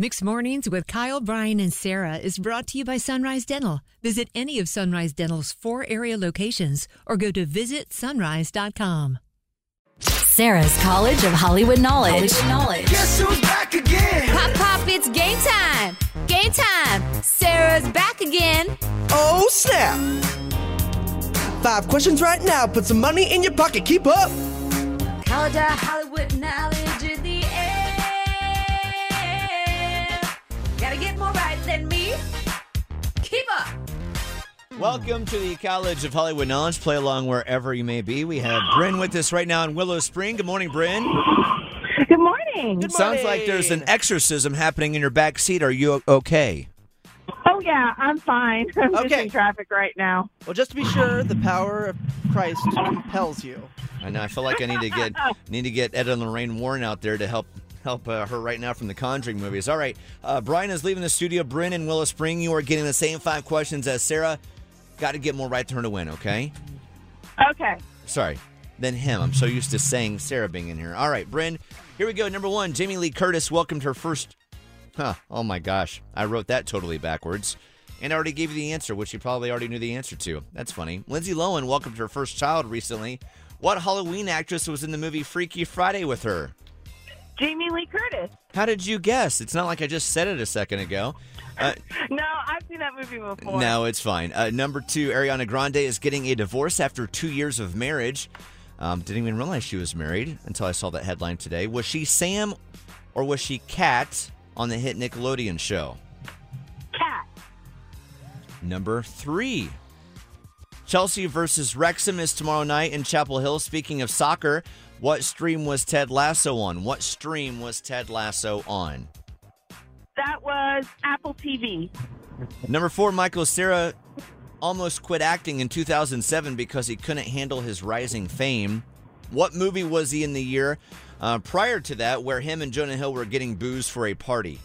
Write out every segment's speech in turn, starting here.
Mixed Mornings with Kyle, Brian, and Sarah is brought to you by Sunrise Dental. Visit any of Sunrise Dental's four area locations or go to visitsunrise.com. Sarah's College of Hollywood Knowledge. Knowledge. Guess who's back again? Pop, pop, it's game time. Game time. Sarah's back again. Oh, snap. Five questions right now. Put some money in your pocket. Keep up. College of Hollywood knowledge Welcome to the College of Hollywood Knowledge. Play along wherever you may be. We have Bryn with us right now in Willow Spring. Good morning, Bryn. Good morning. Good Sounds like there's an exorcism happening in your back seat. Are you okay? Oh yeah, I'm fine. I'm just Okay. in traffic right now. Well, just to be sure, the power of Christ compels you. I know. I feel like I need to get need to get Ed and Lorraine Warren out there to help help uh, her right now from the Conjuring movies. All right, uh, Brian is leaving the studio. Bryn in Willow Spring, you are getting the same five questions as Sarah. Got to get more right to her to win. Okay. Okay. Sorry, than him. I'm so used to saying Sarah being in here. All right, Bryn, here we go. Number one, Jamie Lee Curtis welcomed her first. Huh. Oh my gosh, I wrote that totally backwards. And I already gave you the answer, which you probably already knew the answer to. That's funny. Lindsay Lohan welcomed her first child recently. What Halloween actress was in the movie Freaky Friday with her? Jamie Lee Curtis. How did you guess? It's not like I just said it a second ago. Uh, No, seen that movie before. No, it's fine. Uh, number two, Ariana Grande is getting a divorce after two years of marriage. Um, didn't even realize she was married until I saw that headline today. Was she Sam or was she Kat on the hit Nickelodeon show? Kat. Number three, Chelsea versus Wrexham is tomorrow night in Chapel Hill. Speaking of soccer, what stream was Ted Lasso on? What stream was Ted Lasso on? That was Apple TV. Number four, Michael Cera almost quit acting in 2007 because he couldn't handle his rising fame. What movie was he in the year uh, prior to that where him and Jonah Hill were getting booze for a party?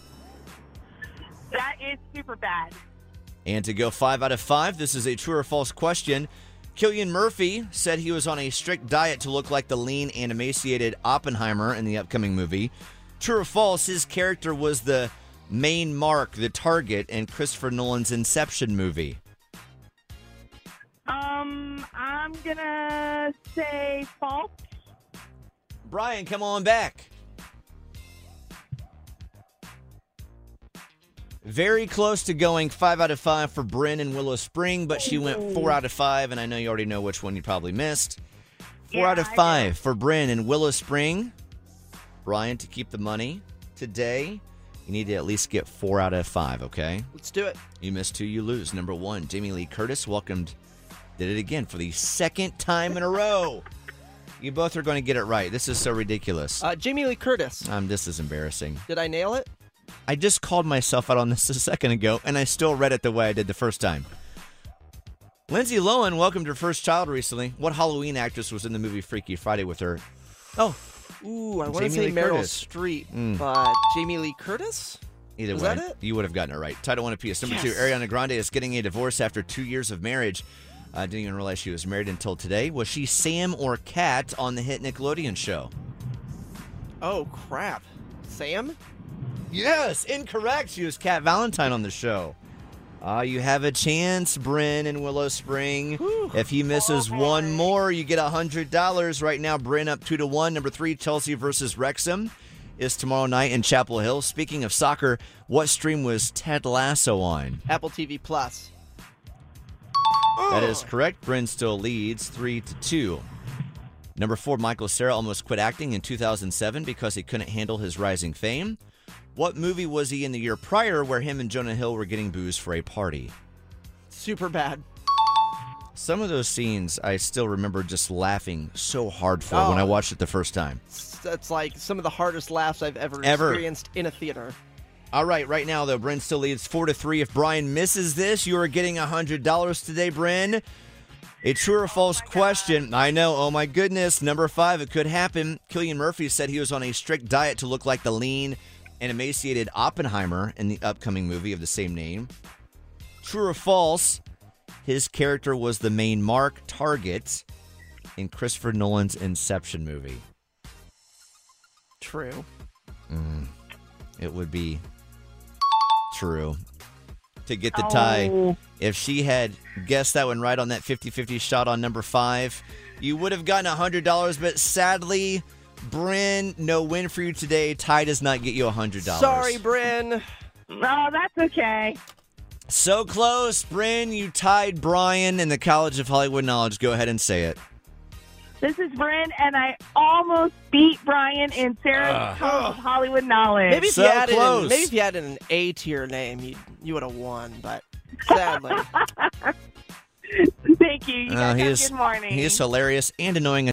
That is Superbad. And to go five out of five, this is a true or false question. Cillian Murphy said he was on a strict diet to look like the lean and emaciated Oppenheimer in the upcoming movie. True or false, his character was the main mark, the target in Christopher Nolan's Inception movie. Um, I'm gonna say false. Brian, come on back. Very close to going five out of five for Bryn and Willow Spring, but she went four out of five, and I know you already know which one you probably missed. Four Yeah, out of five for Bryn and Willow Spring. Brian, to keep the money today, you need to at least get four out of five, okay? Let's do it. You missed two, you lose. Number one, Jamie Lee Curtis welcomed, did it again for the second time in a row. You both are going to get it right. This is so ridiculous. Uh, Jamie Lee Curtis. Um, this is embarrassing. Did I nail it? I just called myself out on this a second ago, and I still read it the way I did the first time. Lindsay Lohan welcomed her first child recently. What Halloween actress was in the movie Freaky Friday with her? Oh, Ooh, I want to say Lee Meryl Curtis. Streep, Mm. but Jamie Lee Curtis? either Was way, that it? you would have gotten it right. Title one apiece. Number two, Ariana Grande is getting a divorce after two years of marriage. I didn't even realize she was married until today. Was she Sam or Kat on the hit Nickelodeon show? Oh, crap. Sam? Yes, incorrect. She was Kat Valentine on the show. Uh, you have a chance, Bryn in Willow Spring. If he misses one more, you get a hundred dollars. Right now, Bryn up two to one. Number three, Chelsea versus Wrexham is tomorrow night in Chapel Hill. Speaking of soccer, what stream was Ted Lasso on? Apple TV Plus. That is correct. Bryn still leads three to two. Number four, Michael Cera almost quit acting in 2007 because he couldn't handle his rising fame. What movie was he in the year prior where him and Jonah Hill were getting booze for a party? Superbad. Some of those scenes I still remember just laughing so hard for when Oh. I watched it the first time. That's like some of the hardest laughs I've ever, Ever. experienced in a theater. All right, right now though, Bryn still leads four to three. If Brian misses this, you are getting a hundred dollars today, Bryn. A true or false question. I know. Oh my goodness. Number five, it could happen. Cillian Murphy said he was on a strict diet to look like the lean and emaciated Oppenheimer in the upcoming movie of the same name. True or false? His character was the main mark target in Christopher Nolan's Inception movie. True. Mm. It would be true to get the oh. tie. Oh. If she had guessed that one right on that 50 50 shot on number five, you would have gotten $100. But sadly, Bryn, no win for you today. Tie does not get you $100. Sorry, Bryn. No, that's okay. So close. Bryn, you tied Brian in the College of Hollywood Knowledge. Go ahead and say it. This is Bryn, and I almost beat Brian in Sarah's College of Hollywood Knowledge. Maybe if So you added close. in, maybe if you added an A tier name, you you would have won. But sadly, Thank you. You Uh, he have is, good morning. he is hilarious and annoying.